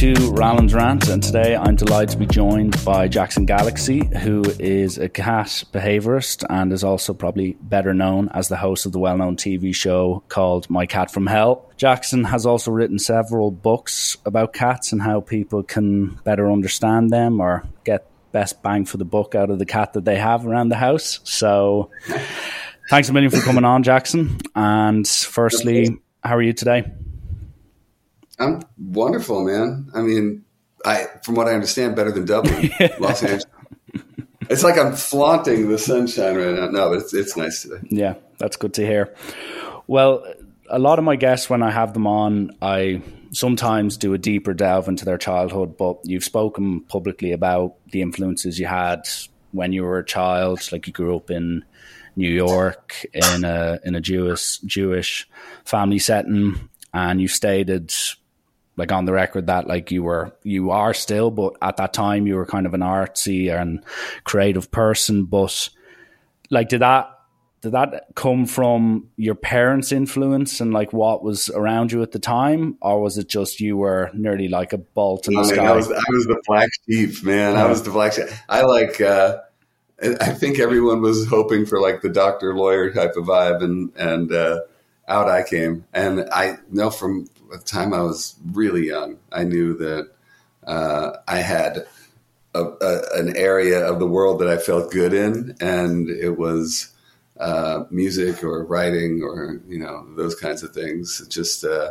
to Rallen's Rant, and today I'm delighted to be joined by Jackson Galaxy, who is a cat behaviorist and is also probably better known as the host of the well known TV show called My Cat from Hell. Jackson has also written several books about cats and how people can better understand them or get best bang for the buck out of the cat that they have around the house. So, thanks a million for coming on, Jackson. And firstly, how are you today? I'm wonderful, man. I mean, I from what I understand, better than Dublin, Los Angeles. It's like I'm flaunting the sunshine right now. No, but it's it's nice today. Yeah, that's good to hear. Well, a lot of my guests, when I have them on, I sometimes do a deeper delve into their childhood. But you've spoken publicly about the influences you had when you were a child, like you grew up in New York in a in a Jewish Jewish family setting, and you stated like on the record that like you were you are still but at that time you were kind of an artsy and creative person but like did that did that come from your parents influence and like what was around you at the time or was it just you were nearly like a bolt in the I, sky I was I was the black sheep, man. I was the black sheep. I like. Uh, I think everyone was hoping for like the doctor lawyer type of vibe, and and uh, out I came. And I know from the time I was really young, I knew that uh, I had a, a, an area of the world that I felt good in, and it was uh, music or writing or you know those kinds of things. Just uh,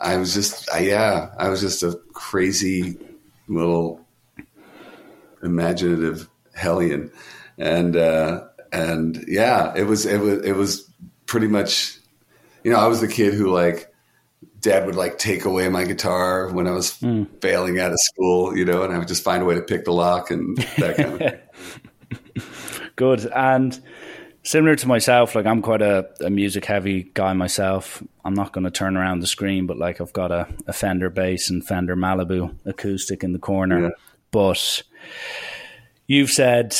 I was just I, yeah, I was just a crazy little imaginative hellion, and uh, and yeah, it was it was it was pretty much you know I was the kid who like dad would like take away my guitar when I was hmm. failing out of school, you know, and I would just find a way to pick the lock and that kind of thing. good and similar to myself like i'm quite a, a music heavy guy myself i'm not going to turn around the screen but like i've got a, a fender bass and fender malibu acoustic in the corner Yeah. but you've said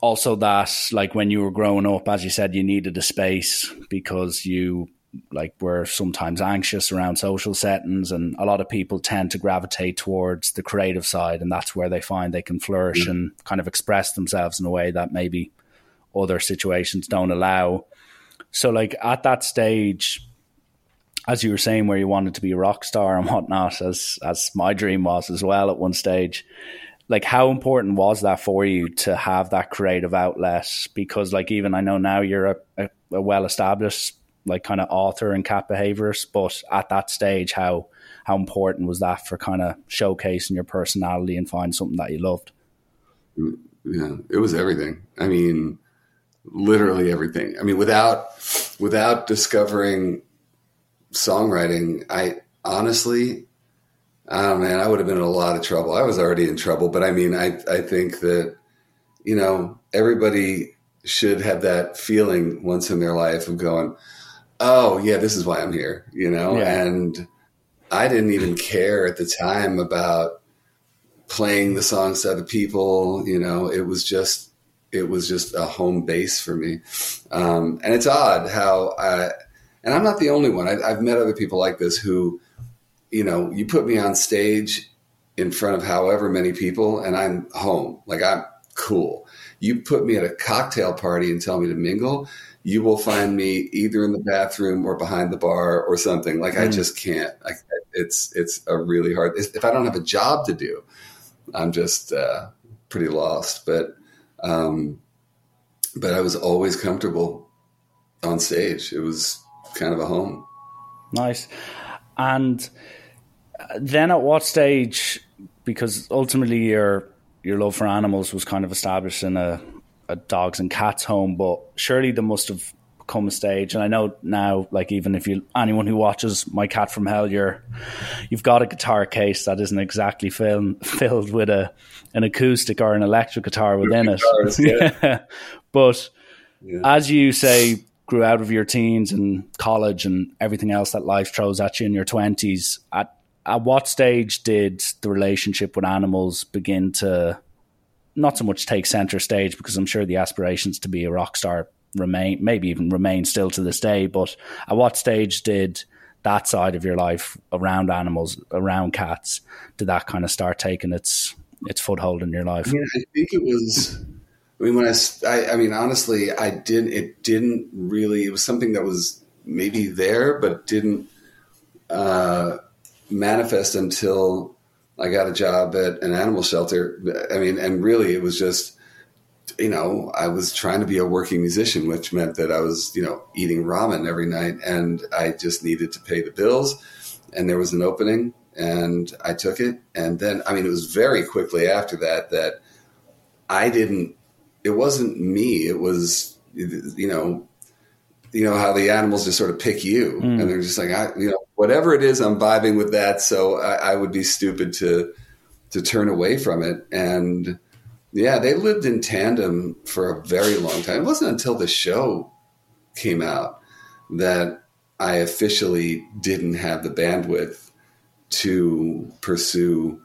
also that like when you were growing up as you said you needed a space because you like we're sometimes anxious around social settings and a lot of people tend to gravitate towards the creative side and that's where they find they can flourish mm. and kind of express themselves in a way that maybe other situations don't allow. So like at that stage as you were saying where you wanted to be a rock star and whatnot as as my dream was as well at one stage like how important was that for you to have that creative outlet? Because like even i know now you're a, a, a well established like kind of author and cat behaviorist but at that stage how how important was that for kind of showcasing your personality and find something that you loved yeah, it was everything. I mean, literally everything. I mean, without without discovering songwriting, I honestly, oh man, I would have been in a lot of trouble. I was already in trouble, but I mean, I I think that you know everybody should have that feeling once in their life of going, oh yeah, this is why I'm here, you know, Yeah. and I didn't even care at the time about playing the songs to other people. You know, it was just it was just a home base for me. Um, and it's odd how I, and I'm not the only one. I, I've met other people like this who, you know, you put me on stage in front of however many people, and I'm home. Like I'm cool. You put me at a cocktail party and tell me to mingle. You will find me either in the bathroom or behind the bar or something. Like I just can't. I, it's it's a really hard. If I don't have a job to do, I'm just uh, pretty lost. But um, but I was always comfortable on stage. It was kind of a home. Nice. And then at what stage, because ultimately your your love for animals was kind of established in a, a dogs and cats home, but surely there must have come a stage, and I know now, like even if you anyone who watches My Cat from Hell, you're you've got a guitar case that isn't exactly filled filled with a an acoustic or an electric guitar within Guitars, it. yeah. but Yeah. as you say, grew out of your teens and college and everything else that life throws at you in your twenties. At at what stage did the relationship with animals begin to not so much take center stage because I'm sure the aspirations to be a rock star remain, maybe even remain still to this day. But at what stage did that side of your life around animals, around cats, did that kind of start taking its its foothold in your life? I I think it was. I mean, when I, I, I mean, honestly, I didn't. It didn't really. It was something that was maybe there, but didn't uh, manifest until I got a job at an animal shelter. I mean, and really, it was just, you know, I was trying to be a working musician, which meant that I was, you know, eating ramen every night, and I just needed to pay the bills. And there was an opening, and I took it. And then, I mean, it was very quickly after that that I didn't. It wasn't me. It was, you know, you know how the animals just sort of pick you, mm. and they're just like, I, you know, whatever it is, I'm vibing with that. So I, I would be stupid to to turn away from it. And yeah, they lived in tandem for a very long time. It wasn't until the show came out that I officially didn't have the bandwidth to pursue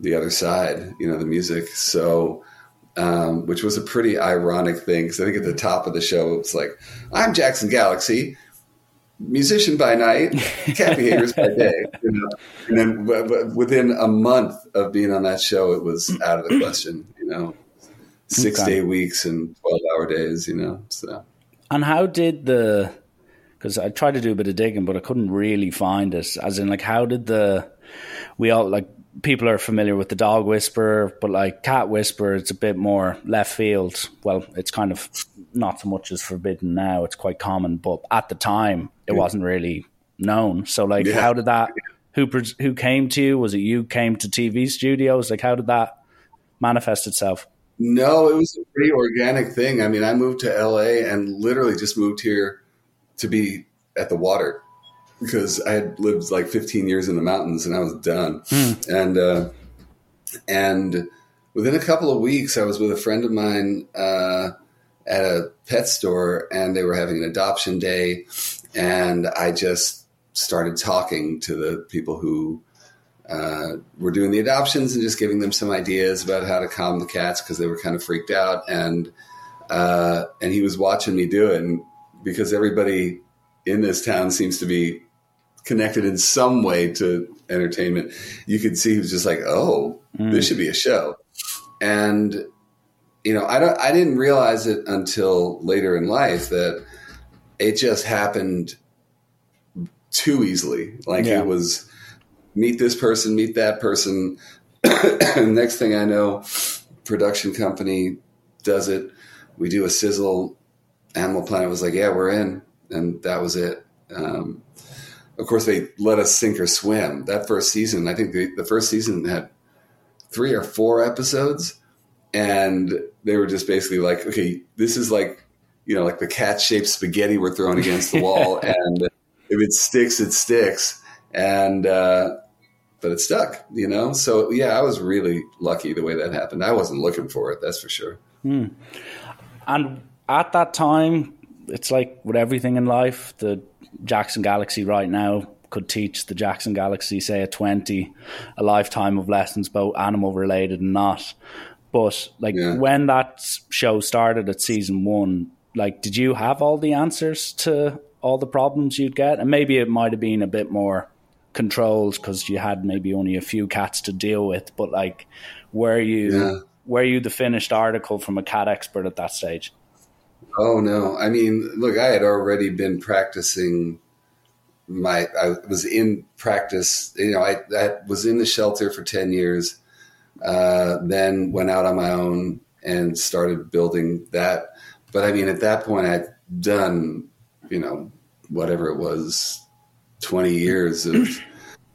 the other side, you know, the music. So, um, which was a pretty ironic thing because I think at the top of the show it was like, "I'm Jackson Galaxy, musician by night, cat behaviors by day," you know? and then w- w- within a month of being on that show, it was out of the question, you know, six Okay. day weeks and twelve hour days, you know. So And how did the? Because I tried to do a bit of digging, but I couldn't really find it. As in, like, how did the? We all like people are familiar with the dog whisperer, but like cat whisperer, it's a bit more left field. Well, it's kind of not so much as forbidden now; it's quite common. But at the time, it wasn't really known. So, like, Yeah. how did that? Who who came to you? Was it you came to TV studios? Like, how did that manifest itself? No, it was a pretty organic thing. I mean, I moved to LA and literally just moved here to be at the water because I had lived like 15 years in the mountains and I was done. And uh, and within a couple of weeks, I was with a friend of mine uh, at a pet store, and they were having an adoption day, and I just started talking to the people who uh, were doing the adoptions and just giving them some ideas about how to calm the cats because they were kind of freaked out and uh, and he was watching me do it and because everybody in this town seems to be connected in some way to entertainment you could see he was just like oh this should be a show and you know I don't I didn't realize it until later in life that it just happened too easily like Yeah. it was meet this person, meet that person. Next thing I know, production company does it. We do a sizzle. Animal Planet was like, "Yeah, we're in," and that was it. Um, of course, they let us sink or swim. That first season, I think the, the first season had three or four episodes, and they were just basically like, "Okay, this is like, you know, like the cat-shaped spaghetti we're throwing against the wall, and if it sticks, it sticks." And uh, but it stuck, you know. So yeah, I was really lucky the way that happened. I wasn't looking for it, that's for sure. And at that time, it's like with everything in life, the Jackson Galaxy right now could teach the Jackson Galaxy, say a 20, a lifetime of lessons, both animal related and not. But like Yeah. when that show started at season one, like did you have all the answers to all the problems you'd get? And maybe it might have been a bit more controlled because you had maybe only a few cats to deal with. But like, were you Yeah. were you the finished article from a cat expert at that stage? Oh no, I mean, look, I had already been practicing. My I was in practice. You know, I, I was in the shelter for ten years. Uh, then went out on my own and started building that. But I mean, at that point, I'd done, you know, whatever it was, twenty years of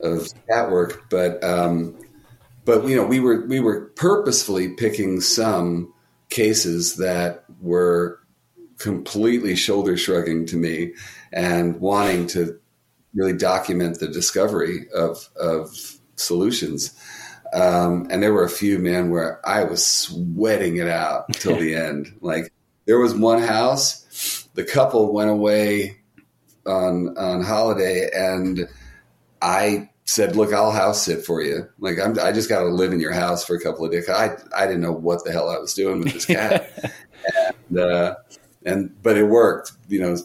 of cat work. But um, but you know, we were we were purposefully picking some cases that were completely shoulder shrugging to me and wanting to really document the discovery of of solutions. Um, and there were a few men where I was sweating it out till the end. Like there was one house, the couple went away on on holiday, and I said, "Look, I'll house sit for you. Like I'm, I just got to live in your house for a couple of days. I I didn't know what the hell I was doing with this cat, and uh, and but it worked. You know,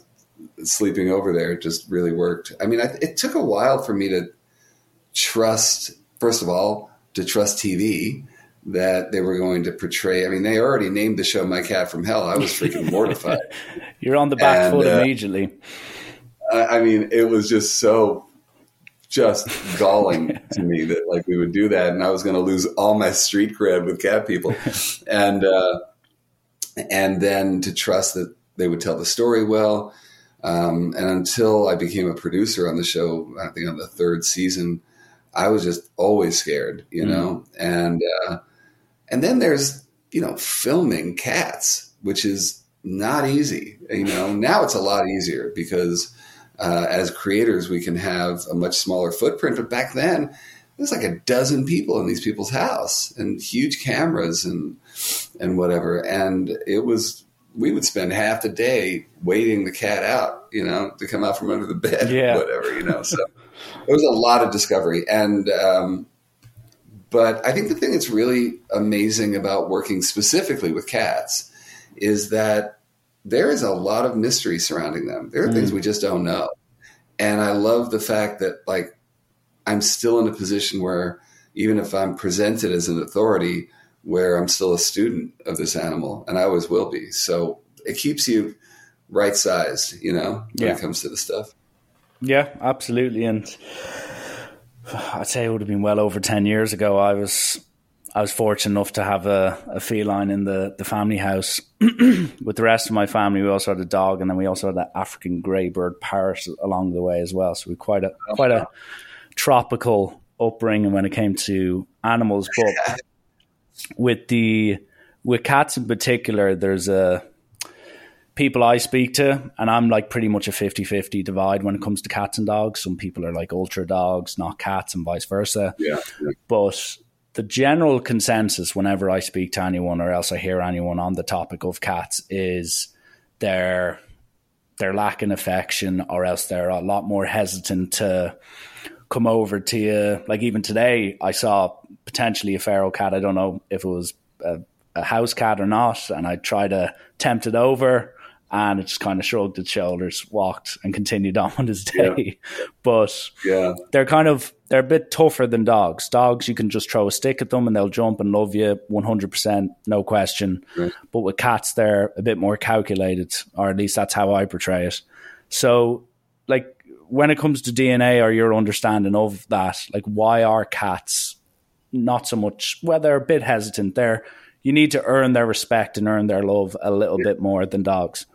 sleeping over there just really worked. I mean, I, it took a while for me to trust. First of all, to trust TV that they were going to portray. I mean, they already named the show "My Cat from Hell." I was freaking mortified. You're on the back And, foot uh, immediately. I, I mean, it was just so just galling to me that like we would do that, and I was going to lose all my street cred with cat people, and uh, and then to trust that they would tell the story well. Um, and until I became a producer on the show, I think on the third season, I was just always scared, you know. And uh, and then there's you know filming cats, which is not easy. You know, now it's a lot easier because uh, as creators we can have a much smaller footprint. But back then, there's like a dozen people in these people's house and huge cameras and and whatever. And it was we would spend half the day waiting the cat out, you know, to come out from under the bed, Yeah. whatever, you know. So it was a lot of discovery and. Um, but I think the thing that's really amazing about working specifically with cats is that there is a lot of mystery surrounding them. There are things we just don't know. And I love the fact that like I'm still in a position where even if I'm presented as an authority, where I'm still a student of this animal and I always will be. So it keeps you right sized, you know, when Yeah. it comes to the stuff. Yeah, absolutely. And I'd say it would have been well over ten years ago. I was I was fortunate enough to have a, a feline in the, the family house with the rest of my family. We also had a dog, and then we also had an African grey bird parrot along the way as well. So we quite a quite a tropical upbringing when it came to animals. But with the with cats in particular, there's a people I speak to, and I'm like pretty much a 50 50 divide when it comes to cats and dogs. Some people are like ultra dogs, not cats, and vice versa. Yeah. But the general consensus, whenever I speak to anyone or else I hear anyone on the topic of cats, is they're they're lacking affection, or else they're a lot more hesitant to come over to you. Like even today, I saw potentially a feral cat. I don't know if it was a, a house cat or not, and I tried to tempt it over, and it just kind of shrugged its shoulders, walked, and continued on with his day. But Yeah. they're kind of they're a bit tougher than dogs. Dogs, you can just throw a stick at them and they'll jump and love you one hundred percent, no question. Right. But with cats, they're a bit more calculated, or at least that's how I portray it. So, like when it comes to DNA or your understanding of that, like why are cats not so much? Well, they're a bit hesitant. They're you need to earn their respect and earn their love a little bit more than dogs.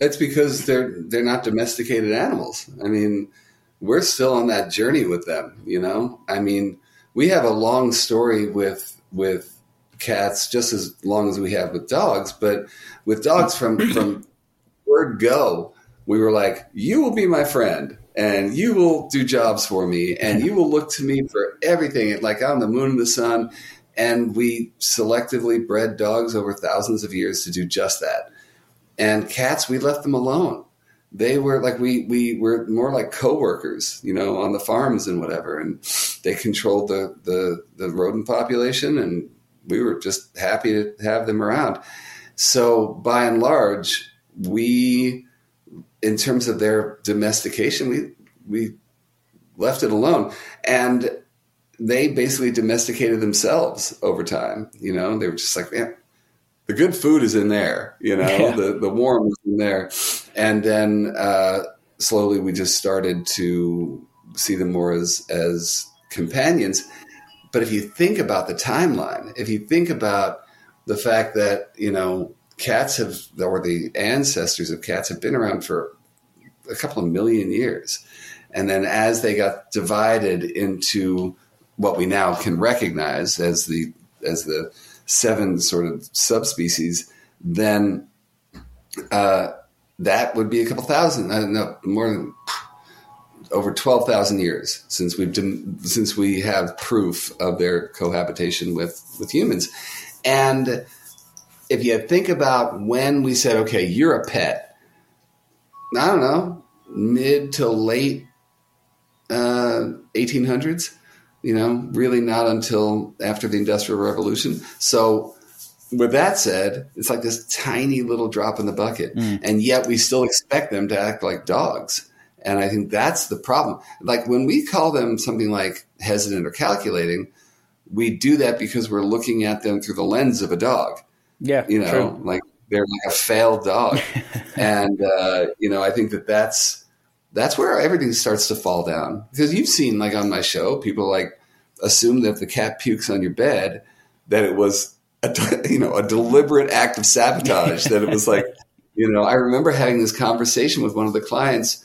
It's because they're they're not domesticated animals. I mean, we're still on that journey with them, you know? I mean, we have a long story with with cats just as long as we have with dogs, but with dogs from from word go, we were like, you will be my friend and you will do jobs for me and you will look to me for everything like on the moon and the sun. And we selectively bred dogs over thousands of years to do just that. And cats we left them alone. They were like we we were more like co-workers you know on the farms and whatever and they controlled the the the rodent population and we were just happy to have them around. So by and large we in terms of their domestication we we left it alone and they basically domesticated themselves over time you know they were just like man the good food is in there, you know, Yeah. the, the warm is in there. And then uh, slowly we just started to see them more as, as companions. But if you think about the timeline, if you think about the fact that, you know, cats have, or the ancestors of cats have been around for a couple of million years. And then as they got divided into what we now can recognize as the, as the, seven sort of subspecies, then uh, that would be a couple thousand. Don't know more than over twelve thousand years since we've since we have proof of their cohabitation with with humans, and if you think about when we said, okay, you're a pet, I don't know, mid to late uh, 1800s, you know, really not until after the Industrial Revolution. So, with that said, it's like this tiny little drop in the bucket, and yet we still expect them to act like dogs. And I think that's the problem. Like when we call them something like hesitant or calculating, we do that because we're looking at them through the lens of a dog Yeah, you know, true. like they're like a failed dog, and uh, you know, I think that that's that's where everything starts to fall down because you've seen like on my show, people like assume that if the cat pukes on your bed, that it was a you know a deliberate act of sabotage. that it was like, you know, I remember having this conversation with one of the clients,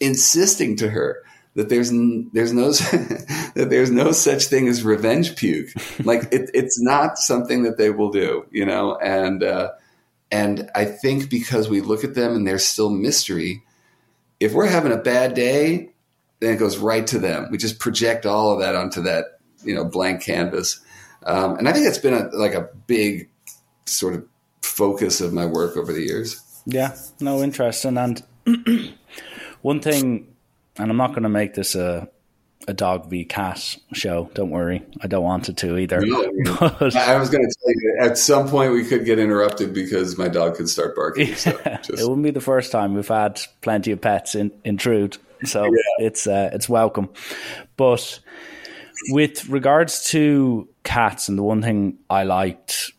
insisting to her that there's n- there's no that there's no such thing as revenge puke. Like it, it's not something that they will do, you know. And uh, and I think because we look at them and there's still mystery. If we're having a bad day, then it goes right to them. We just project all of that onto that you know blank canvas. Um, and I think that's been a, like a big sort of focus of my work over the years. Yeah, no, interesting. And one thing, and I'm not going to make this a a dog v cat show. Don't worry, I don't want it to either. But- I was going to tell you at some point we could get interrupted because my dog could start barking. So it wouldn't be the first time we've had plenty of pets in intrude, so it's uh, it's welcome. But with regards to cats, and the one thing I liked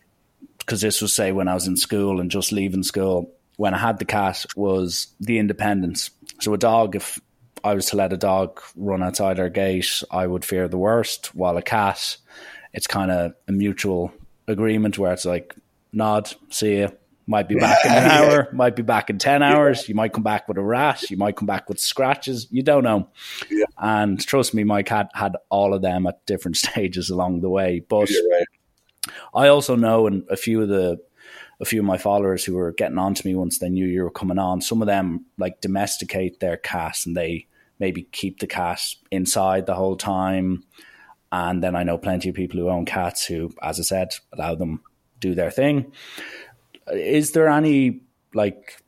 because this was say when I was in school and just leaving school, when I had the cat was the independence. So a dog, if I was to let a dog run outside our gate, I would fear the worst. While a cat, it's kind of a mutual agreement where it's like nod, see you. Might be back in an hour, might be back in 10 hours. You might come back with a rash. You might come back with scratches. You don't know. And trust me, my cat had all of them at different stages along the way. But right. I also know, and a few of the a few of my followers who were getting on to me once they knew you were coming on, some of them like domesticate their cats and they maybe keep the cat inside the whole time. And then I know plenty of people who own cats who, as I said, allow them do their thing. Is there any like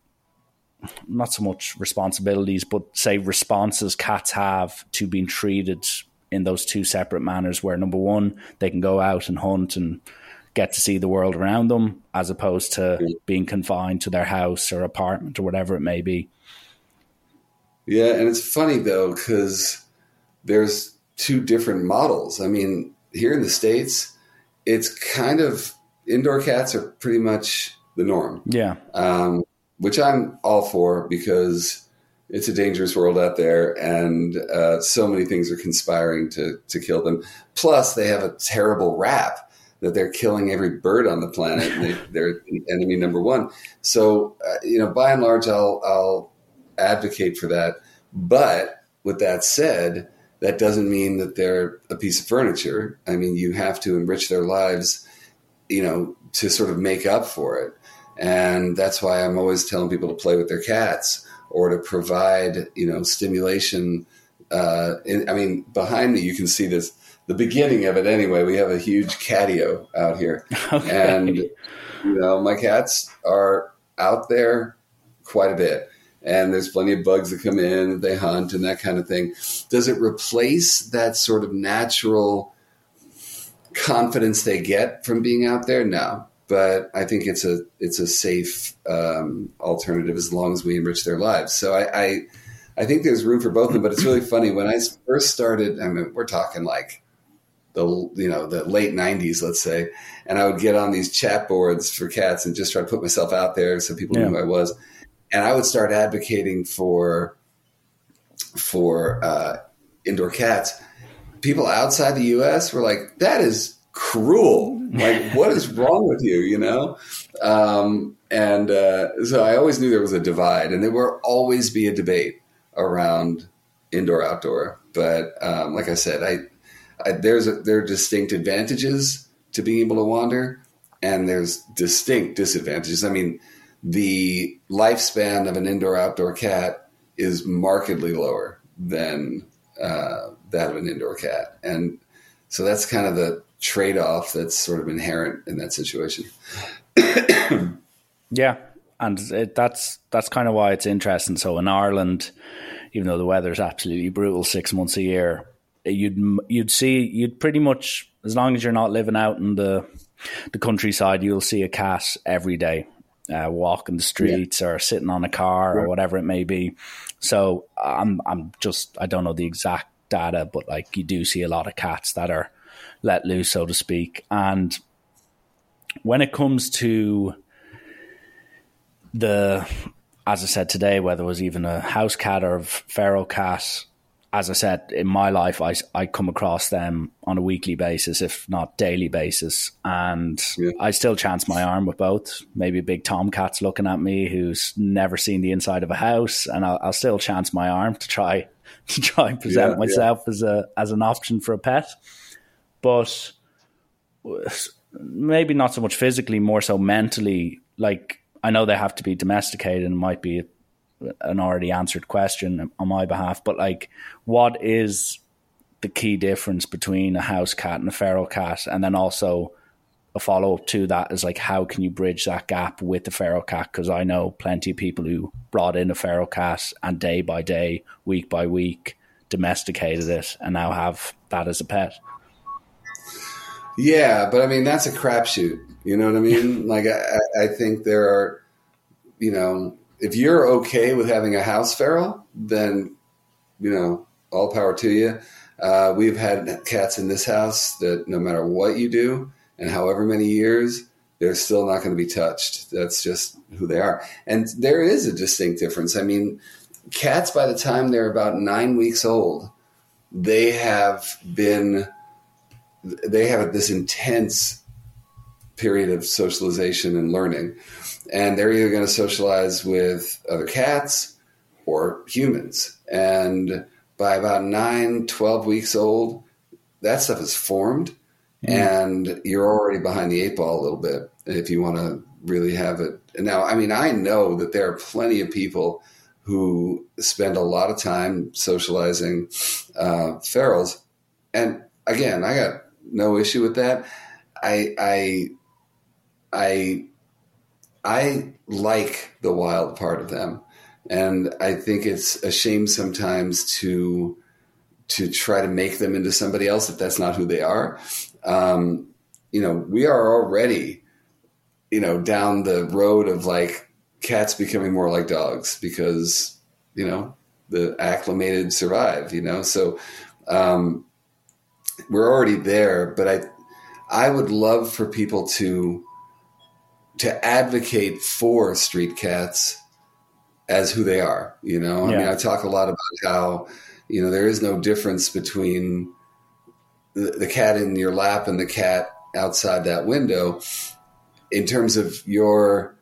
not so much responsibilities, but say responses cats have to being treated in those two separate manners where number one, they can go out and hunt and get to see the world around them as opposed to mm. being confined to their house or apartment or whatever it may be. Yeah, and it's funny though because there's two different models. I mean, here in the states, it's kind of indoor cats are pretty much the norm, Yeah. um, which I'm all for because it's a dangerous world out there, and uh, so many things are conspiring to to kill them. Plus, they have a terrible rap that they're killing every bird on the planet. And they, they're enemy number one. So, uh, you know, by and large, I'll I'll advocate for that. But with that said, that doesn't mean that they're a piece of furniture. I mean, you have to enrich their lives, you know, to sort of make up for it. And that's why I'm always telling people to play with their cats or to provide, you know, stimulation. Uh, in, I mean, behind me, you can see this, the beginning of it anyway. We have a huge catio out here. And, you know, my cats are out there quite a bit and there's plenty of bugs that come in they hunt and that kind of thing. Does it replace that sort of natural confidence they get from being out there? No. But i think it's a it's a safe um, alternative as long as we enrich their lives. So I, I i think there's room for both of them but it's really funny. When i first started i mean we're talking like the you know the late 90s let's say and i would get on these chat boards for cats and just try to put myself out there so people Yeah. knew who i was and I would start advocating for for uh, indoor cats. People outside the U.S. were like, "That is cruel. Like, what is wrong with you?" You know. Um, and uh, so I always knew there was a divide, and there will always be a debate around indoor outdoor. But um, like I said, I, I there's a, there are distinct advantages to being able to wander, and there's distinct disadvantages. I mean the lifespan of an indoor outdoor cat is markedly lower than uh, that of an indoor cat. And so that's kind of the trade off that's sort of inherent in that situation. yeah. And it, that's that's kind of why it's interesting. So in Ireland, even though the weather's absolutely brutal six months a year, you'd you'd see you'd pretty much as long as you're not living out in the the countryside, you'll see a cat every day, uh, walking the streets yeah. or sitting on a car or whatever it may be. So I'm I'm just I don't know the exact data, but like you do see a lot of cats that are let loose, so to speak. And when it comes to the, as I said today, whether it was even a house cat or a feral cat, as I said, in my life, I, I come across them on a weekly basis, if not daily basis. And yeah. I still chance my arm with both. Maybe a big tomcat's looking at me who's never seen the inside of a house, and I'll, I'll still chance my arm to try to try and present yeah, myself yeah. as a as an option for a pet. But maybe not so much physically, more so mentally. Like I know they have to be domesticated, and might be an already answered question on my behalf. But like, what is the key difference between a house cat and a feral cat, and then also a follow up to that is like how can you bridge that gap with the feral cat? Because I know plenty of people who brought in a feral cat and day by day, week by week, domesticated it and now have that as a pet. Yeah, but I mean that's a crapshoot. You know what I mean? like I, I think there are, you know, if you're okay with having a house feral, then you know all power to you. Uh, we've had cats in this house that no matter what you do, and however many years, they're still not going to be touched. That's just who they are. And there is a distinct difference. I mean, cats, by the time they're about nine weeks old, they have been, they have this intense period of socialization and learning. And they're either going to socialize with other cats or humans. And by about nine, 12 weeks old, that stuff is formed mm. and you're already behind the eight ball a little bit if you want to really have it. Now, I mean, I know that there are plenty of people who spend a lot of time socializing uh, ferals, and again, I got no issue with that. I I I I like the wild part of them, and I think it's a shame sometimes to to try to make them into somebody else if that's not who they are um, you know, we are already, you know, down the road of like cats becoming more like dogs because, you know, the acclimated survive, you know? So, um, we're already there, but I, I would love for people to, to advocate for street cats as who they are, you know? I mean, I talk a lot about how, you know, there is no difference between, the, the cat in your lap and the cat outside that window in terms of your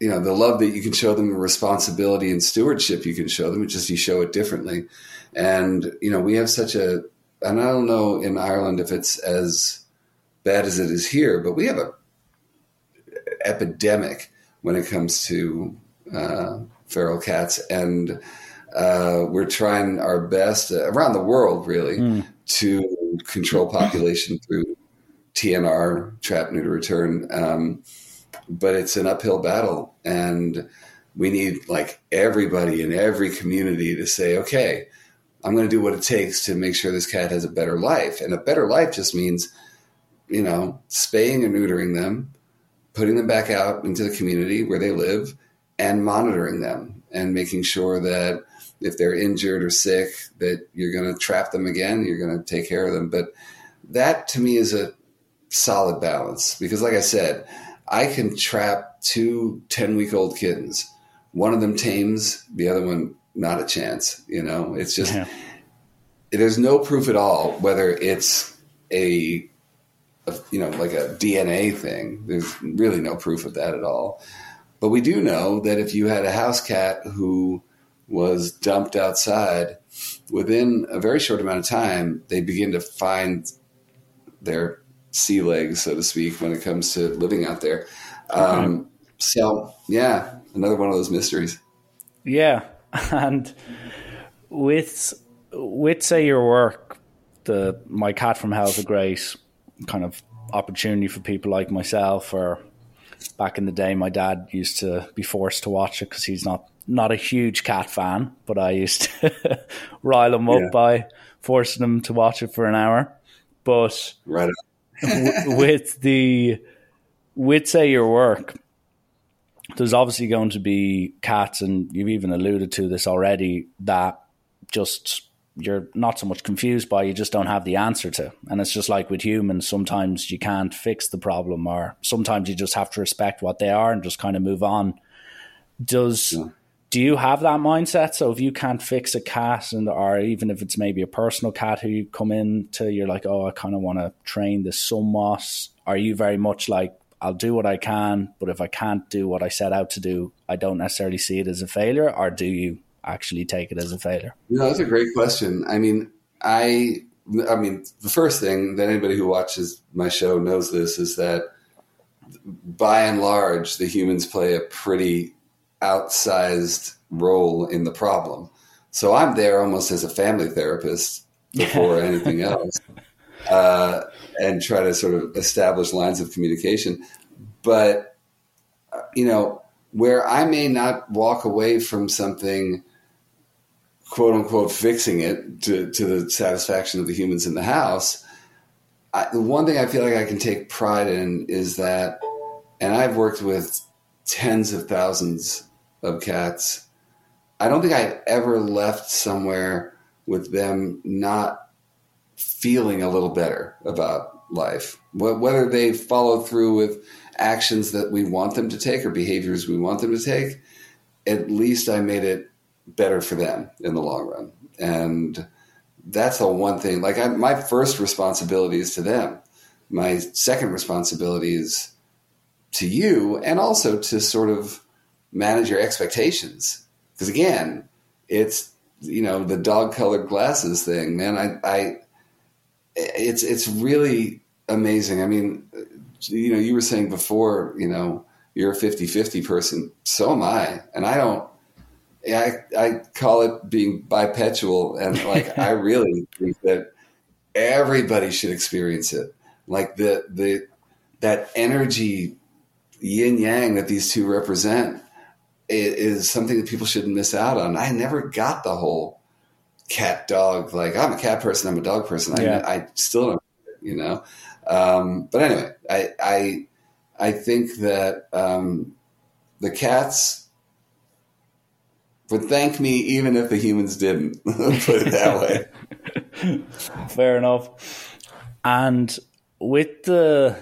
you know the love that you can show them the responsibility and stewardship you can show them it's just you show it differently and you know we have such a and i don't know in ireland if it's as bad as it is here but we have a epidemic when it comes to uh, feral cats and uh, we're trying our best uh, around the world really mm. to control population through TNR, trap, neuter, return. Um, but it's an uphill battle, and we need like everybody in every community to say, okay, I'm going to do what it takes to make sure this cat has a better life. And a better life just means, you know, spaying and neutering them, putting them back out into the community where they live, and monitoring them and making sure that if they're injured or sick, that you're going to trap them again, you're going to take care of them. But that to me is a solid balance because, like I said, I can trap two 10 week old kittens. One of them tames, the other one, not a chance. You know, it's just, yeah. there's no proof at all whether it's a, a, you know, like a DNA thing. There's really no proof of that at all. But we do know that if you had a house cat who was dumped outside, within a very short amount of time, they begin to find their sea legs, so to speak, when it comes to living out there. Um, So yeah, another one of those mysteries. Yeah, and with with say your work, the My Cat from Hell is a great kind of opportunity for people like myself. Or back in the day, my dad used to be forced to watch it because he's not not a huge cat fan, but I used to rile him up Yeah. by forcing him to watch it for an hour. But Right. w- with the with say your work there's obviously going to be cats and you've even alluded to this already that just you're not so much confused by you just don't have the answer to. And it's just like with humans sometimes you can't fix the problem or sometimes you just have to respect what they are and just kind of move on. Does Yeah. do you have that mindset? So if you can't fix a cat and or even if it's maybe a personal cat who you come in to you're like oh i kind of want to train this somewhat are you very much like i'll do what i can but if i can't do what i set out to do i don't necessarily see it as a failure or do you actually take it as a failure You know, that's a great question. I mean, I, I mean, the first thing that anybody who watches my show knows this is that by and large, the humans play a pretty outsized role in the problem. So I'm there almost as a family therapist before anything else, uh, and try to sort of establish lines of communication. But uh, you know, where I may not walk away from something quote unquote fixing it to, to the satisfaction of the humans in the house. I, the one thing I feel like I can take pride in is that, and I've worked with tens of thousands of cats. I don't think I've ever left somewhere with them not feeling a little better about life. Whether they follow through with actions that we want them to take or behaviors we want them to take, at least I made it better for them in the long run. And that's the one thing. Like I, my first responsibility is to them. My second responsibility is to you, and also to sort of manage your expectations. Because again, it's you know the dog colored glasses thing, man. I, I, it's it's really amazing. I mean, you know, you were saying before, you know, you're a 50-50 person. So am I, and I don't. I, I call it being bipedal, and like I really think that everybody should experience it. Like the the that energy yin yang that these two represent is something that people shouldn't miss out on. I never got the whole cat dog. Like I'm a cat person, I'm a dog person. Yeah. I, I still don't, you know. Um, but anyway, I I I think that um, the cats would thank me even if the humans didn't. Put it that way. Fair enough. And with the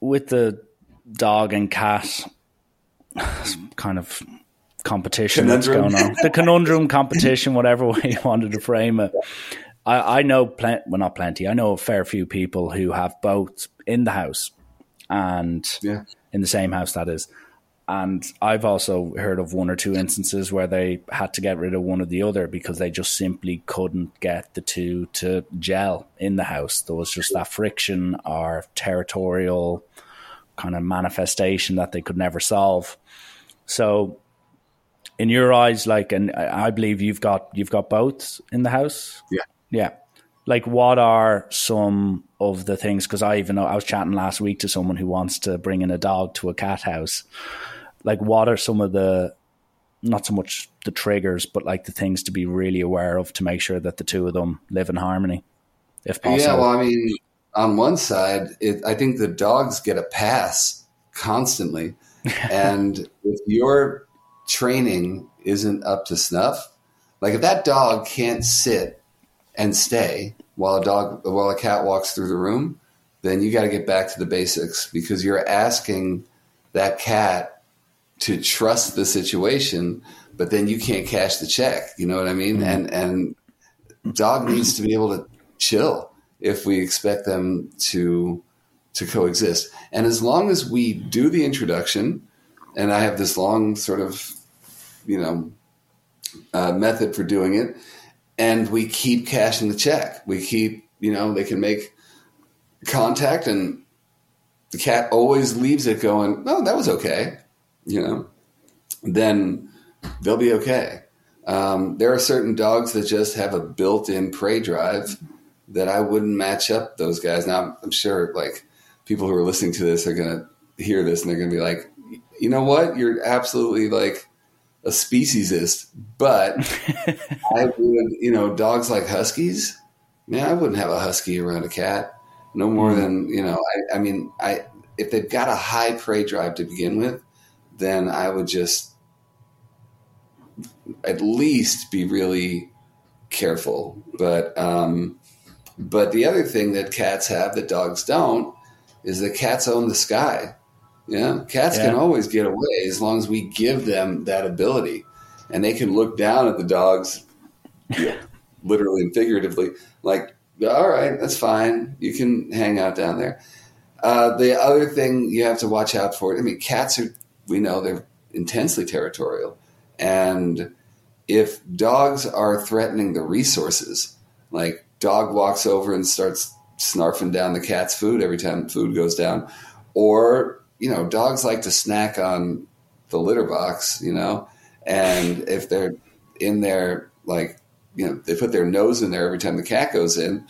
with the dog and cat kind of competition that's going on, the conundrum competition, whatever way you wanted to frame it. I, I know plenty, well, not plenty. I know a fair few people who have both in the house and Yeah. in the same house that is. And I've also heard of one or two instances where they had to get rid of one or the other because they just simply couldn't get the two to gel in the house. There was just that friction or territorial kind of manifestation that they could never solve. So, in your eyes, like, and I believe you've got you've got both in the house. Yeah. Yeah. Like, what are some of the things? Because I even know I was chatting last week to someone who wants to bring in a dog to a cat house. Like, what are some of the, not so much the triggers, but like the things to be really aware of to make sure that the two of them live in harmony, if possible? Yeah, well, I mean, on one side, it, I think the dogs get a pass constantly, and if your training isn't up to snuff, like if that dog can't sit and stay while a dog while a cat walks through the room, then you got to get back to the basics because you're asking that cat to trust the situation, but then you can't cash the check. You know what I mean? And and dog needs to be able to chill if we expect them to to coexist. And as long as we do the introduction, and I have this long sort of you know uh, method for doing it, and we keep cashing the check. We keep you know they can make contact and the cat always leaves it going, oh, that was okay, you know, then they'll be okay. Um, there are certain dogs that just have a built-in prey drive that I wouldn't match up those guys. Now I'm sure like people who are listening to this are going to hear this and they're going to be like, you know what? You're absolutely like a speciesist, but I would, you know, dogs like huskies. Man, I wouldn't have a husky around a cat no more than you know. I, I mean, I if they've got a high prey drive to begin with, then I would just at least be really careful. But um, but the other thing that cats have that dogs don't is that cats own the sky. Yeah, cats Yeah. can always get away as long as we give them that ability, and they can look down at the dogs, literally and figuratively, like, all right, that's fine, you can hang out down there. Uh, the other thing you have to watch out for, I mean, cats are, we know they're intensely territorial, and if dogs are threatening the resources, like dog walks over and starts snarfing down the cat's food every time food goes down, or you know, dogs like to snack on the litter box, you know, and if they're in there, like you know, they put their nose in there every time the cat goes in,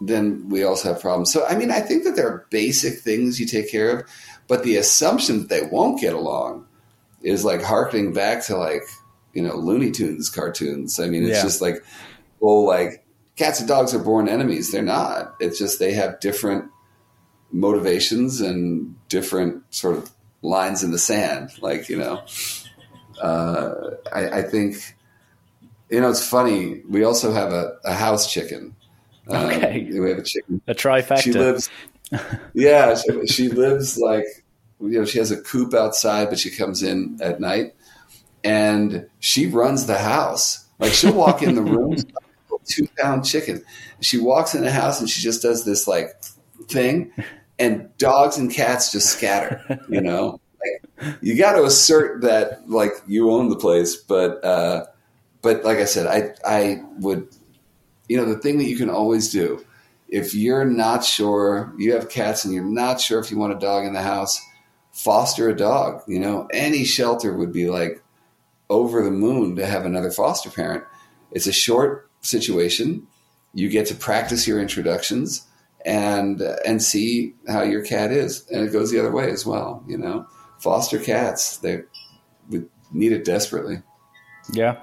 then we also have problems. So, I mean, I think that there are basic things you take care of, but the assumption that they won't get along is like harkening back to like you know Looney Tunes cartoons. I mean, it's Yeah. just like well, like cats and dogs are born enemies. They're not. It's just they have different motivations and different sort of lines in the sand. Like you know, uh, I, I think you know it's funny. We also have a, a house chicken. Um, Okay. we have a chicken A trifecta. she lives yeah she, she lives like you know she has a coop outside but she comes in at night. And she runs the house. Like she'll walk in the room two pound chicken. She walks in the house and she just does this like thing and dogs and cats just scatter you know? Like you got to assert that like you own the place but uh but like i said i i would you know the thing that you can always do if you're not sure you have cats and you're not sure if you want a dog in the house foster a dog you know? Any shelter would be like over the moon to have another foster parent. It's a short situation. You get to practice your introductions and and see how your cat is and it goes the other way as well you know? Foster cats they need it desperately. Yeah.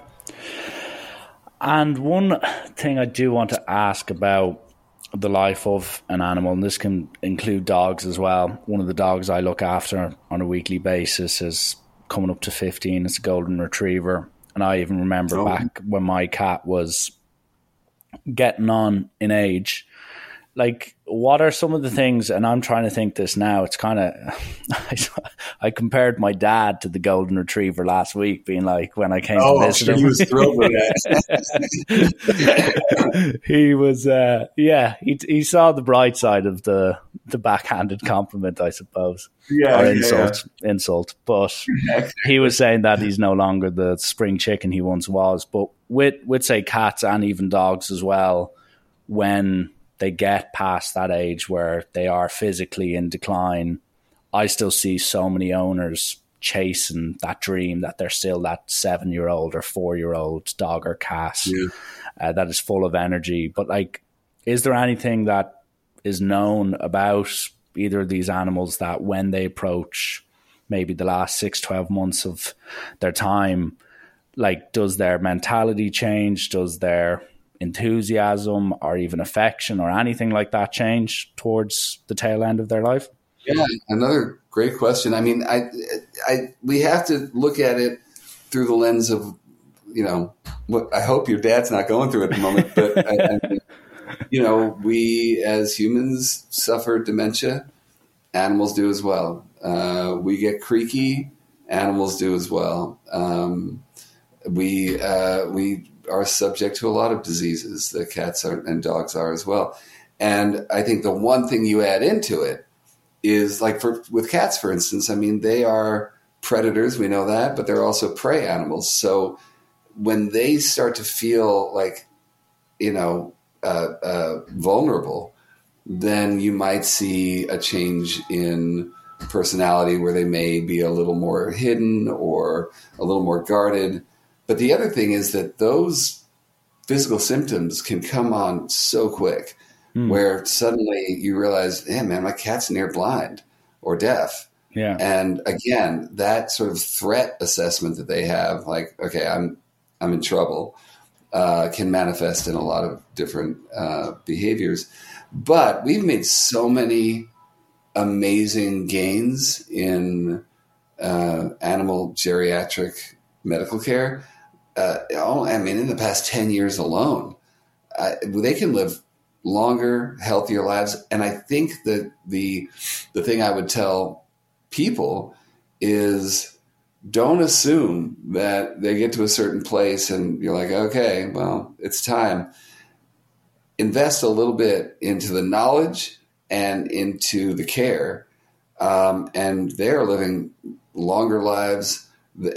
And one thing I do want to ask about the life of an animal, and this can include dogs as well. One of the dogs I look after on a weekly basis is coming up to 15. It's a golden retriever. And I even remember Oh. back when my cat was getting on in age. Like, what are some of the things? And I'm trying to think this now. It's kind of, I compared my dad to the golden retriever last week, being like, when I came Oh, to visit him, thrilled with that he was uh yeah he he saw the bright side of the the backhanded compliment i suppose yeah, or yeah, insult insult but he was saying that he's no longer the spring chicken he once was but with with say cats and even dogs as well when they get past that age where they are physically in decline i still see so many owners chasing that dream that they're still that seven year old or four year old dog or cat Yeah. uh, that is full of energy. But like, is there anything that is known about either of these animals that when they approach maybe the last six, 12 months of their time, like, does their mentality change? Does their enthusiasm or even affection or anything like that change towards the tail end of their life? Yeah, another great question. I mean, I, I, we have to look at it through the lens of, you know, what I hope your dad's not going through at the moment, but I, I you know, we as humans suffer dementia. Animals do as well. Uh, we get creaky. Animals do as well. Um, we uh, we are subject to a lot of diseases. The cats are, and dogs are as well. And I think the one thing you add into it is like for with cats, for instance. I mean, they are predators. We know that, but they're also prey animals. So when they start to feel like you know uh, uh, vulnerable, then you might see a change in personality where they may be a little more hidden or a little more guarded. But the other thing is that those physical symptoms can come on so quick where suddenly you realize, hey, man, my cat's near blind or deaf. Yeah. And again, that sort of threat assessment that they have, like, okay, I'm I'm in trouble, uh, can manifest in a lot of different uh, behaviors. But we've made so many amazing gains in uh, animal geriatric medical care. Uh, I mean, in the past ten years alone, uh, they can live longer, healthier lives. And I think that the the thing I would tell people is don't assume that they get to a certain place and you're like, okay, well, it's time. Invest a little bit into the knowledge and into the care, um, and they're living longer lives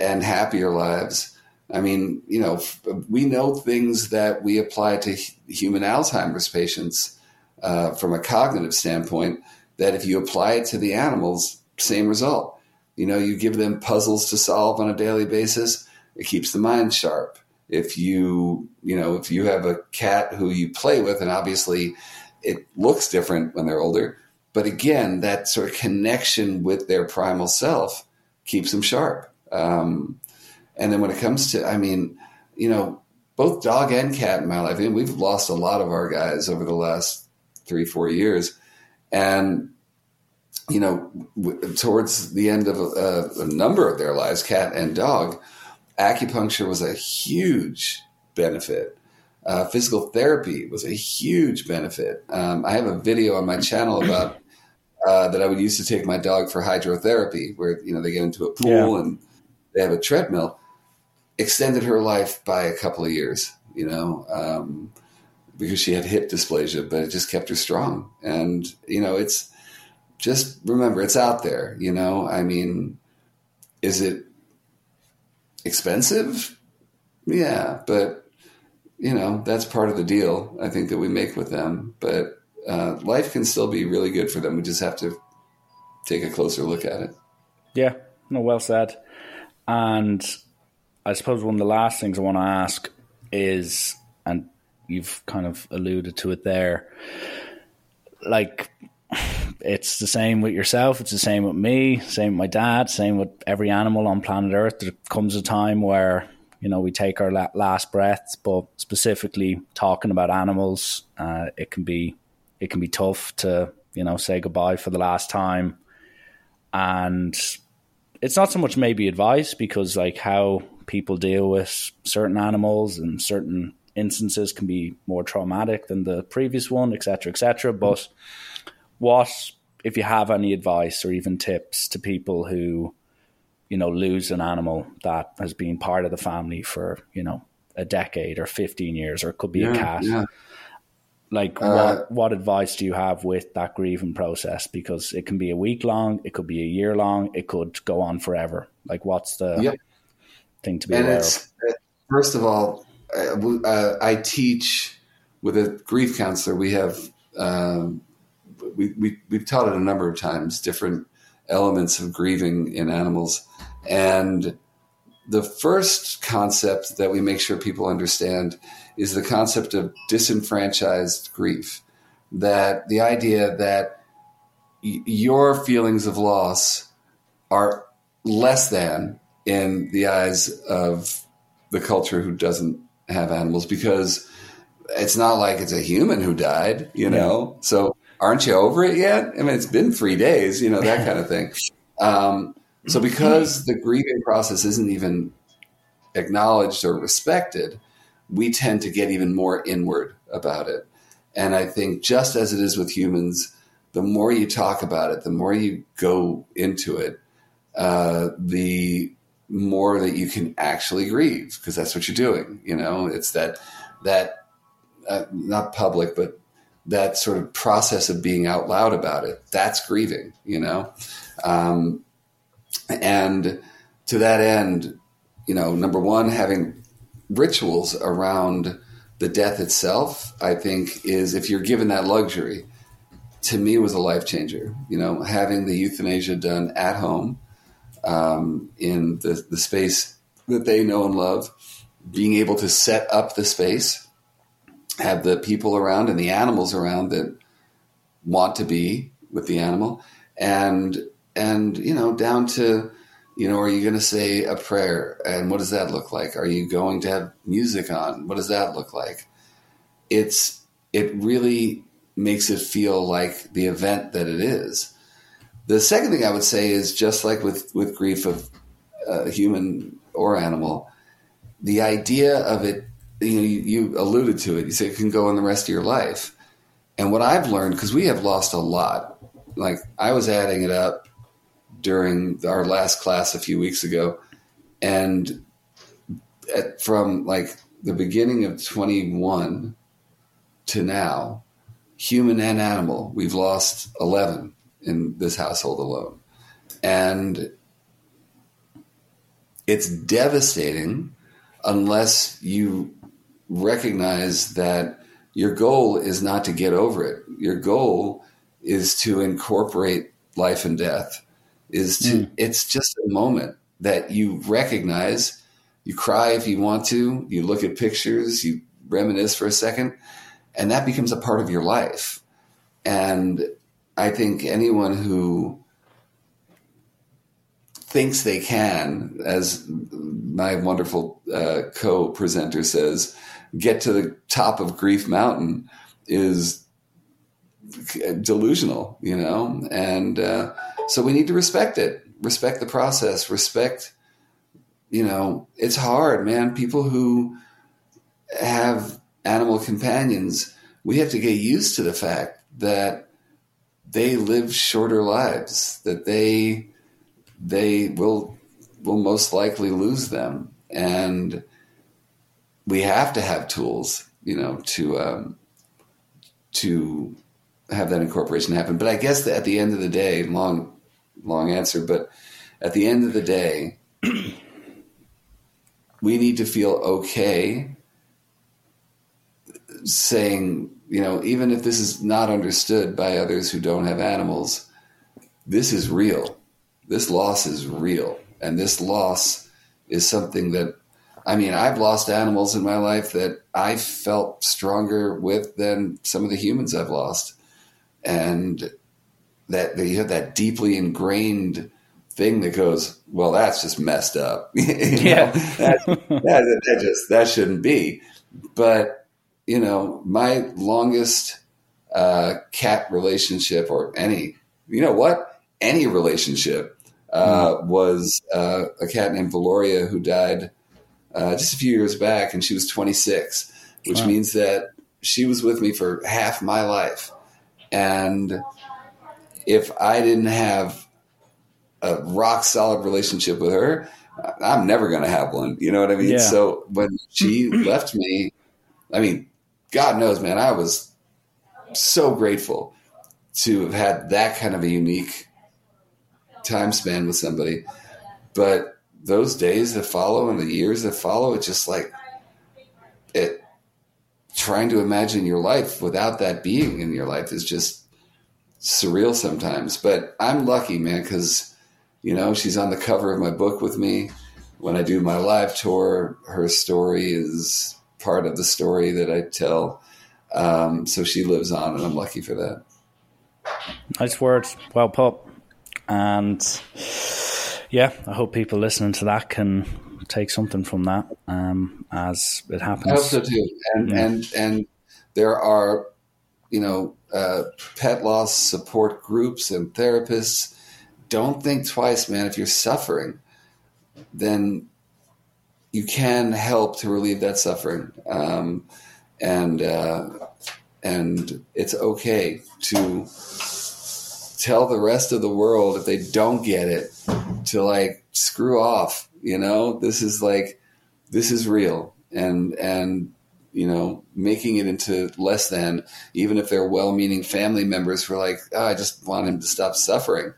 and happier lives. I mean, you know, we know things that we apply to human Alzheimer's patients uh, from a cognitive standpoint. That if you apply it to the animals, same result. You know, you give them puzzles to solve on a daily basis, it keeps the mind sharp. If you, you know, if you have a cat who you play with, and obviously it looks different when they're older, but again, that sort of connection with their primal self keeps them sharp. Um, and then when it comes to, I mean, you know, both dog and cat in my life, I mean, we've lost a lot of our guys over the last three, four years. And you know, w- towards the end of a, a, number of their lives, cat and dog, acupuncture was a huge benefit. Uh, physical therapy was a huge benefit. Um, I have a video on my channel about uh, that I would use to take my dog for hydrotherapy, where you know they get into a pool Yeah. and they have a treadmill. Extended her life by a couple of years, you know, um, because she had hip dysplasia, but it just kept her strong. And you know, it's just remember it's out there you know? I mean is it expensive? Yeah but you know that's part of the deal i think that we make with them. But uh, life can still be really good for them. We just have to take a closer look at it. Yeah, no, well said. And I suppose one of the last things I want to ask is, and you've kind of alluded to it there, like it's the same with yourself, it's the same with me, same with my dad, same with every animal on planet Earth. There comes a time where you know we take our last breaths, but specifically talking about animals, uh, it can be it can be tough to you know say goodbye for the last time and it's not so much maybe advice because like how people deal with certain animals and certain instances can be more traumatic than the previous one etc etc but what if you have any advice or even tips to people who you know lose an animal that has been part of the family for you know a decade or 15 years or it could be a cat yeah. like Uh, what what advice do you have with that grieving process because it can be a week long it could be a year long it could go on forever like what's the Yep. Thing to be and aware of. it's first of all uh, uh, i teach with a grief counselor. We have um, we, we, we've taught it a number of times different elements of grieving in animals. And the first concept that we make sure people understand is the concept of disenfranchised grief. That the idea that y- your feelings of loss are less than in the eyes of the culture who doesn't have animals because it's not like it's a human who died, you know? So aren't you over it yet? I mean, it's been three days, you know, that kind of thing. Um, so because the grieving process isn't even acknowledged or respected, we tend to get even more inward about it. And I think just as it is with humans, the more you talk about it, the more you go into it, uh, the more that you can actually grieve because that's what you're doing. You know, it's that that uh, not public, but that sort of process of being out loud about it. That's grieving. You know, um, and to that end, you know, number one, having rituals around the death itself, I think, is if you're given that luxury, to me was a life changer. You know, having the euthanasia done at home um, in the, the space that they know and love, being able to set up the space, have the people around and the animals around that want to be with the animal, and and you know down to you know are you going to say a prayer and what does that look like? Are you going to have music on? What does that look like? It's it really makes it feel like the event that it is. The second thing I would say is just like with, with grief of uh, a human or animal, the idea of it, you know, you, you alluded to it, you say it can go on the rest of your life. And what I've learned, because we have lost a lot, like I was adding it up during our last class a few weeks ago, and at, from like the beginning of 21 to now, human and animal, we've lost 11 in this household alone. And it's devastating unless you recognize that your goal is not to get over it. Your goal is to incorporate life and death. Is to mm. it's just a moment that you recognize. You cry if you want to. You look at pictures. You reminisce for a second, and that becomes a part of your life. And I think anyone who thinks they can, as my wonderful uh, co presenter says, get to the top of Grief Mountain is delusional, you know? And uh, so we need to respect it, respect the process, respect, you know, it's hard, man. People who have animal companions, we have to get used to the fact that they live shorter lives, that they they will will most likely lose them, and we have to have tools, you know, to um, to have that incorporation happen. But I guess that at the end of the day, long long answer, but at the end of the day, we need to feel okay saying you know, even if this is not understood by others who don't have animals, this is real. This loss is real. And this loss is something that, I mean, I've lost animals in my life that I felt stronger with than some of the humans I've lost. And that, that you have that deeply ingrained thing that goes, well, that's just messed up. yeah. that, that, that just, that shouldn't be. But you know, my longest uh, cat relationship or any, you know what? Any relationship uh, mm. was uh, a cat named Velouria who died uh, just a few years back, and she was 26, which wow. means that she was with me for half my life. And if I didn't have a rock solid relationship with her, I'm never going to have one. You know what I mean? Yeah. So when she left me, I mean, God knows, man, I was so grateful to have had that kind of a unique time span with somebody. But those days that follow and the years that follow, it's just like it trying to imagine your life without that being in your life is just surreal sometimes. But I'm lucky, man, because you know she's on the cover of my book with me. When I do my live tour, her story is part of the story that I tell. Um, so she lives on, and I'm lucky for that. Nice words, well put. And yeah, I hope people listening to that can take something from that um, as it happens. I hope so too. And yeah. and and there are, you know, uh, pet loss support groups and therapists. Don't think twice, man. If you're suffering, then you can help to relieve that suffering, um, and uh, and it's okay to tell the rest of the world if they don't get it to like screw off. You know, this is like this is real, and and you know, making it into less than, even if they're well-meaning family members who are like, oh, I just want him to stop suffering.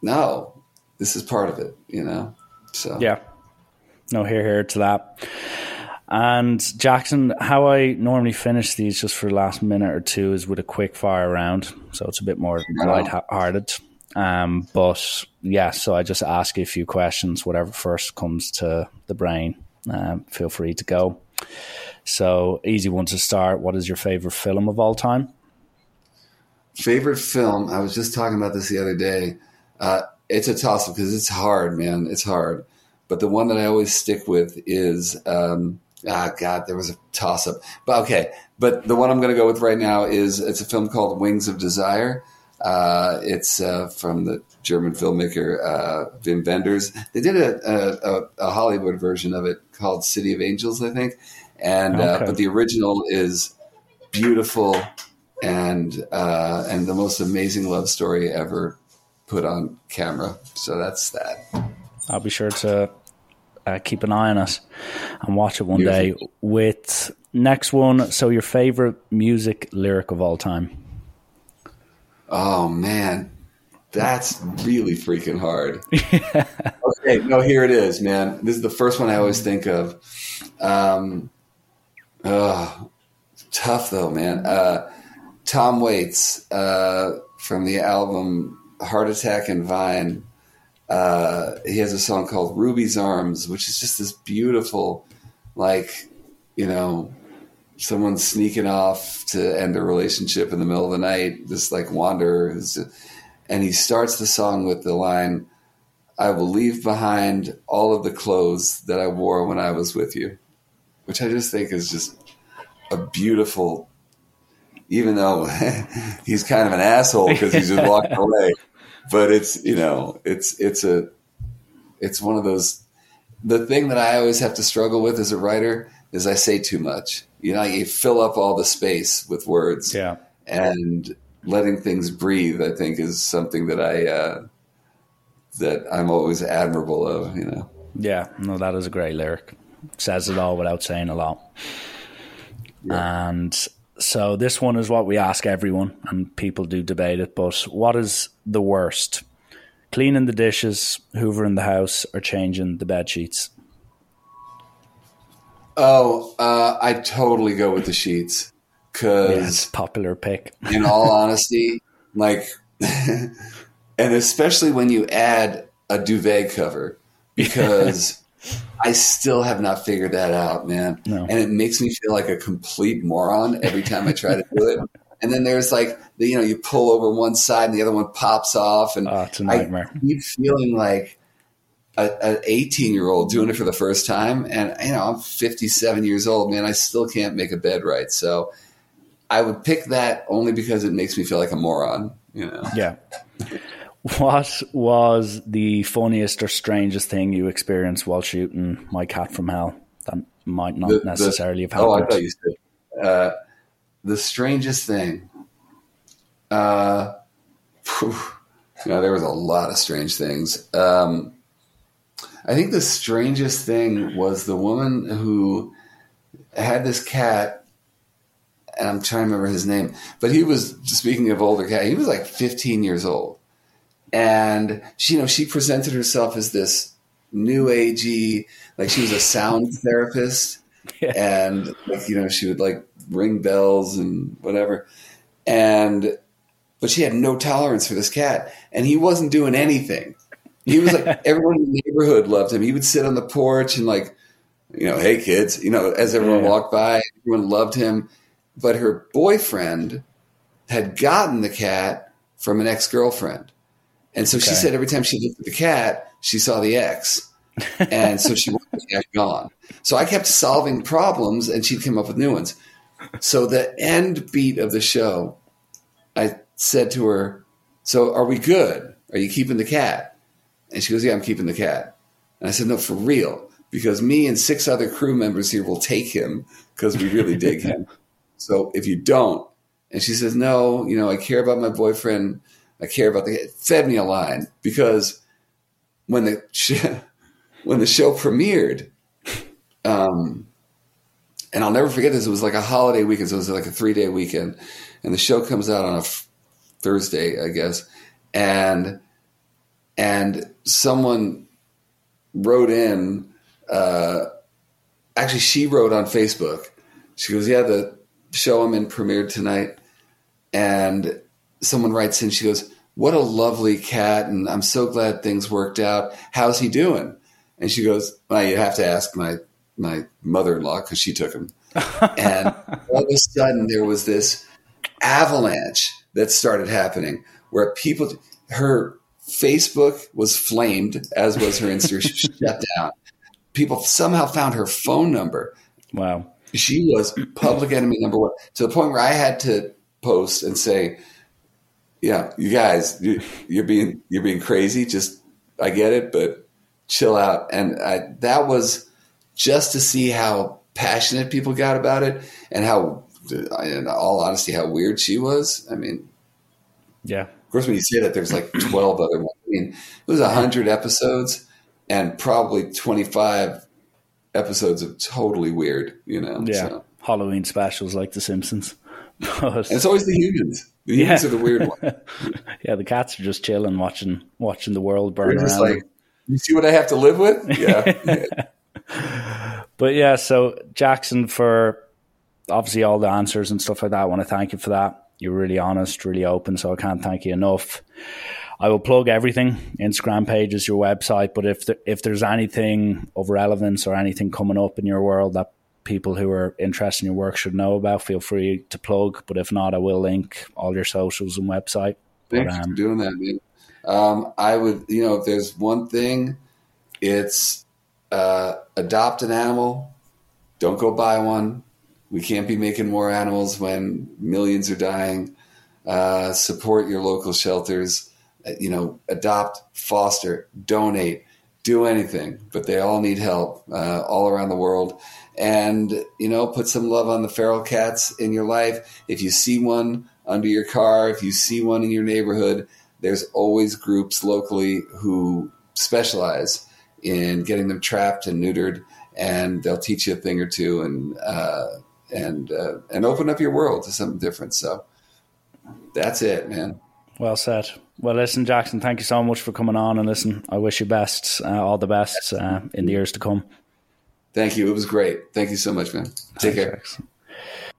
No, this is part of it. You know, so yeah no here here to that. And Jackson, how I normally finish these just for the last minute or two is with a quick fire round. So it's a bit more light-hearted. Um, but yeah, so I just ask you a few questions, whatever first comes to the brain. Um, feel free to go. So easy one to start. What is your favorite film of all time? Favorite film? I was just talking about this the other day. Uh, it's a toss up because it's hard, man. It's hard. But the one that I always stick with is um, ah God, there was a toss up. But okay, but the one I'm going to go with right now is it's a film called Wings of Desire. Uh, it's uh, from the German filmmaker uh, Wim Wenders. They did a, a, a, Hollywood version of it called City of Angels, I think. And uh, okay. but the original is beautiful and uh, and the most amazing love story ever put on camera. So that's that. I'll be sure to uh, keep an eye on it and watch it one Beautiful. day. With next one, so your favorite music lyric of all time? Oh man, that's really freaking hard. okay, no, here it is, man. This is the first one I always think of. Um, oh, tough though, man. Uh, Tom Waits uh, from the album Heart Attack and Vine uh, he has a song called Ruby's Arms, which is just this beautiful, like, you know, someone sneaking off to end a relationship in the middle of the night, this like wanderer. And he starts the song with the line, I will leave behind all of the clothes that I wore when I was with you, which I just think is just a beautiful, even though he's kind of an asshole because he's just walking away but it's you know it's it's a it's one of those the thing that I always have to struggle with as a writer is I say too much. You know, you fill up all the space with words. Yeah. And letting things breathe, I think, is something that I uh, that I'm always admirable of. You know. Yeah. No, that is a great lyric. Says it all without saying a lot. Yeah. And so this one is what we ask everyone, and people do debate it. But what is the worst? Cleaning the dishes, hoovering the house, or changing the bed sheets? Oh, uh, I totally go with the sheets because yeah, popular pick. in all honesty, like, and especially when you add a duvet cover, because I still have not figured that out, man. No. And it makes me feel like a complete moron every time I try to do it. And then there's like the, you know, you pull over one side and the other one pops off, and oh, it's a nightmare. I keep feeling like an 18 year old doing it for the first time. And you know, I'm 57 years old, man. I still can't make a bed right. So I would pick that only because it makes me feel like a moron. You know? Yeah. What was the funniest or strangest thing you experienced while shooting My Cat from Hell? That might not the, necessarily the, have happened. Oh, I thought you said uh, the strangest thing. Uh, whew, you know, there was a lot of strange things. Um, I think the strangest thing was the woman who had this cat, and I'm trying to remember his name, but he was speaking of older cat. He was like 15 years old, and she, you know, she presented herself as this new agey, like she was a sound therapist, yeah. and like you know, she would like ring bells and whatever, and but she had no tolerance for this cat, and he wasn't doing anything. He was like everyone in the neighborhood loved him. He would sit on the porch and like, you know, hey kids, you know, as everyone yeah. walked by, everyone loved him. But her boyfriend had gotten the cat from an ex girlfriend. And so okay. she said every time she looked at the cat, she saw the X. and so she wanted the cat gone. So I kept solving problems and she'd come up with new ones. So the end beat of the show, I said to her, So are we good? Are you keeping the cat? And she goes, Yeah, I'm keeping the cat. And I said, No, for real. Because me and six other crew members here will take him because we really dig him. So if you don't, and she says, No, you know, I care about my boyfriend I care about the It fed me a line because when the when the show premiered, um, and I'll never forget this. It was like a holiday weekend, so it was like a three day weekend, and the show comes out on a f- Thursday, I guess, and and someone wrote in uh, actually, she wrote on Facebook. She goes, "Yeah, the show I'm in premiered tonight," and someone writes in. She goes, "What a lovely cat, and I'm so glad things worked out. How's he doing?" And she goes, "Well, you have to ask my my mother in law because she took him." and all of a sudden, there was this avalanche that started happening where people, her Facebook was flamed, as was her Instagram shut down. People somehow found her phone number. Wow. She was public enemy number one to the point where I had to post and say, "Yeah, you guys, you, you're being you're being crazy. Just I get it, but chill out." And I, that was just to see how passionate people got about it and how, in all honesty, how weird she was. I mean, Yeah. of course, when you say that, there's like 12 other ones. I mean, it was 100 episodes and probably 25 episodes of totally weird, you know? Yeah. So- Halloween specials like The Simpsons. But And it's always the humans. The humans Yeah. are the weird ones. yeah, the cats are just chilling, watching watching the world burn They're around. just them. like, you see what I have to live with? Yeah. But yeah, so Jackson, for obviously all the answers and stuff like that, I want to thank you for that. You're really honest, really open, so I can't thank you enough. I will plug everything: Instagram pages, your website. But if there, if there's anything of relevance or anything coming up in your world that people who are interested in your work should know about, feel free to plug. But if not, I will link all your socials and website. But, Thanks for um, doing that, man. Um, I would, you know, if there's one thing, it's uh, adopt an animal. Don't go buy one. We can't be making more animals when millions are dying. Uh, support your local shelters. Uh, You know, adopt, foster, donate, do anything. But they all need help uh, all around the world. And you know, put some love on the feral cats in your life. If you see one under your car, if you see one in your neighborhood, there's always groups locally who specialize in getting them trapped and neutered, and they'll teach you a thing or two and uh, and uh, and open up your world to something different. So that's it, man. Well said. Well, listen, Jackson, thank you so much for coming on. And listen, I wish you best, uh, all the best uh, in the years to come. Thank you. It was great. Thank you so much, man. Take care. Jackson.